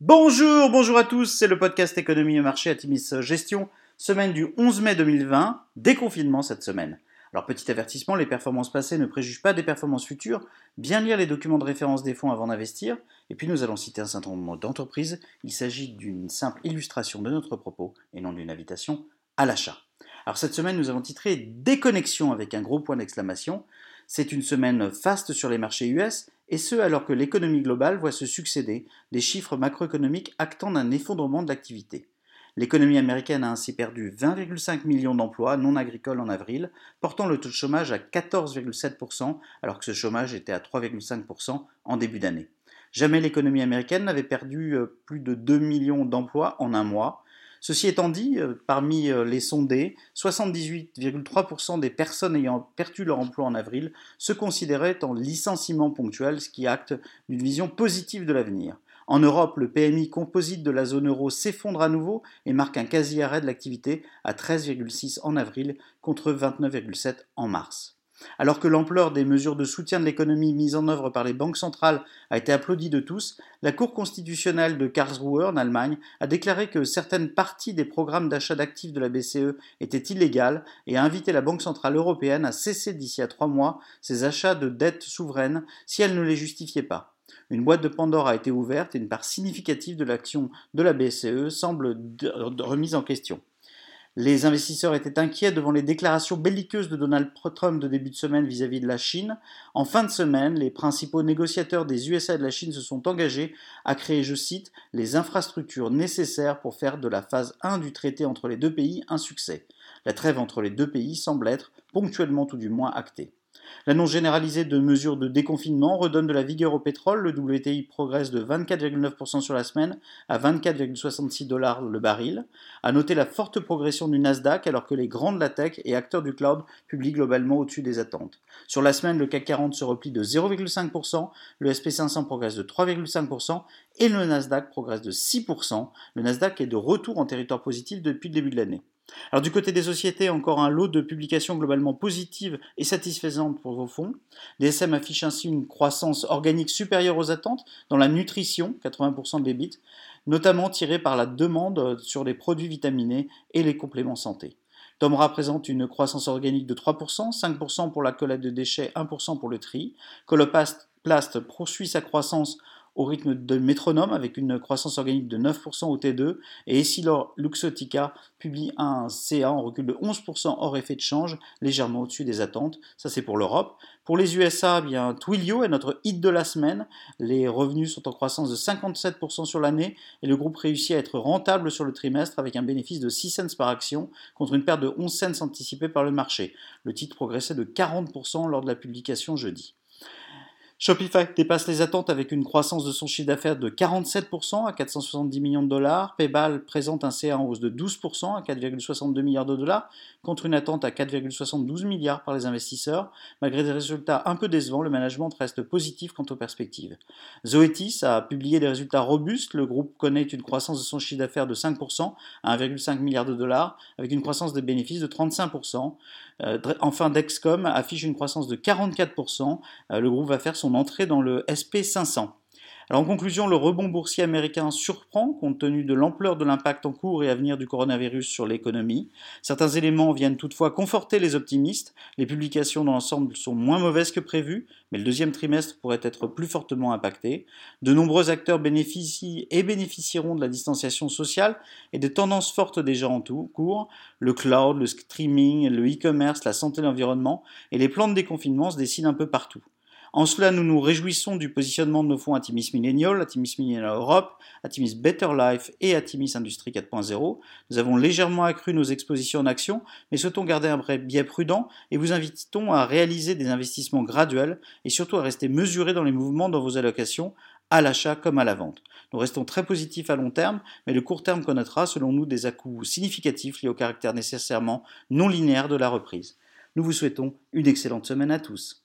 Bonjour, bonjour à tous, c'est le podcast Économie et Marché Atimis Gestion, semaine du 11 mai 2020, déconfinement cette semaine. Alors petit avertissement, les performances passées ne préjugent pas des performances futures, bien lire les documents de référence des fonds avant d'investir, et puis nous allons citer un certain nombre d'entreprises, il s'agit d'une simple illustration de notre propos et non d'une invitation à l'achat. Alors cette semaine nous avons titré Déconnexion avec un gros point d'exclamation, c'est une semaine faste sur les marchés US, et ce alors que l'économie globale voit se succéder des chiffres macroéconomiques actant d'un effondrement de l'activité. L'économie américaine a ainsi perdu 20,5 millions d'emplois non agricoles en avril, portant le taux de chômage à 14,7%, alors que ce chômage était à 3,5% en début d'année. Jamais l'économie américaine n'avait perdu euh, plus de 2 millions d'emplois en un mois, Ceci étant dit, euh, parmi euh, les sondés, 78,3% des personnes ayant perdu leur emploi en avril se considéraient en licenciement ponctuel, ce qui acte d'une vision positive de l'avenir. En Europe, le PMI composite de la zone euro s'effondre à nouveau et marque un quasi-arrêt de l'activité à 13,6 en avril contre 29,7 en mars. Alors que l'ampleur des mesures de soutien de l'économie mises en œuvre par les banques centrales a été applaudie de tous, la Cour constitutionnelle de Karlsruhe en Allemagne a déclaré que certaines parties des programmes d'achat d'actifs de la BCE étaient illégales et a invité la Banque centrale européenne à cesser d'ici à trois mois ses achats de dettes souveraines si elle ne les justifiait pas. Une boîte de Pandore a été ouverte et une part significative de l'action de la BCE semble remise en question. Les investisseurs étaient inquiets devant les déclarations belliqueuses de Donald Trump de début de semaine vis-à-vis de la Chine. En fin de semaine, les principaux négociateurs des USA et de la Chine se sont engagés à créer, je cite, les infrastructures nécessaires pour faire de la phase 1 du traité entre les deux pays un succès. La trêve entre les deux pays semble être, ponctuellement tout du moins, actée. L'annonce généralisée de mesures de déconfinement redonne de la vigueur au pétrole. Le WTI progresse de 24,9% sur la semaine à 24,66 dollars le baril. À noter la forte progression du Nasdaq alors que les grands de la tech et acteurs du cloud publient globalement au-dessus des attentes. Sur la semaine, le CAC 40 se replie de 0,5%, le SP500 progresse de 3,5% et le Nasdaq progresse de 6%. Le Nasdaq est de retour en territoire positif depuis le début de l'année. Alors du côté des sociétés, encore un lot de publications globalement positives et satisfaisantes pour vos fonds. DSM affiche ainsi une croissance organique supérieure aux attentes dans la nutrition, 80% de l'EBIT, notamment tirée par la demande sur les produits vitaminés et les compléments santé. Tomra présente une croissance organique de 3%, 5% pour la collecte de déchets, 1% pour le tri. Coloplast poursuit sa croissance au rythme de métronome avec une croissance organique de 9% au T2 et Essilor Luxotica publie un CA en recul de 11% hors effet de change, légèrement au-dessus des attentes. Ça c'est pour l'Europe. Pour les USA, eh bien Twilio est notre hit de la semaine. Les revenus sont en croissance de 57% sur l'année et le groupe réussit à être rentable sur le trimestre avec un bénéfice de 6 cents par action contre une perte de 11 cents anticipée par le marché. Le titre progressait de 40% lors de la publication jeudi. Shopify dépasse les attentes avec une croissance de son chiffre d'affaires de 47% à 470 millions de dollars. PayPal présente un CA en hausse de 12% à 4,62 milliards de dollars contre une attente à 4,72 milliards par les investisseurs. Malgré des résultats un peu décevants, le management reste positif quant aux perspectives. Zoetis a publié des résultats robustes. Le groupe connaît une croissance de son chiffre d'affaires de 5% à 1,5 milliard de dollars avec une croissance des bénéfices de 35%. Euh, enfin, Dexcom affiche une croissance de 44%. Euh, le groupe va faire son entrée dans le SP500. Alors en conclusion, le rebond boursier américain surprend compte tenu de l'ampleur de l'impact en cours et à venir du coronavirus sur l'économie. Certains éléments viennent toutefois conforter les optimistes. Les publications dans l'ensemble sont moins mauvaises que prévues, mais le deuxième trimestre pourrait être plus fortement impacté. De nombreux acteurs bénéficient et bénéficieront de la distanciation sociale et des tendances fortes déjà en tout cours. Le cloud, le streaming, le e-commerce, la santé l'environnement et les plans de déconfinement se dessinent un peu partout. En cela, nous nous réjouissons du positionnement de nos fonds Atimis Millennial, Atimis Millennial Europe, Atimis Better Life et Atimis Industrie 4.0. Nous avons légèrement accru nos expositions en actions, mais souhaitons garder un biais prudent et vous invitons à réaliser des investissements graduels et surtout à rester mesurés dans les mouvements dans vos allocations, à l'achat comme à la vente. Nous restons très positifs à long terme, mais le court terme connaîtra selon nous des à-coups significatifs liés au caractère nécessairement non linéaire de la reprise. Nous vous souhaitons une excellente semaine à tous.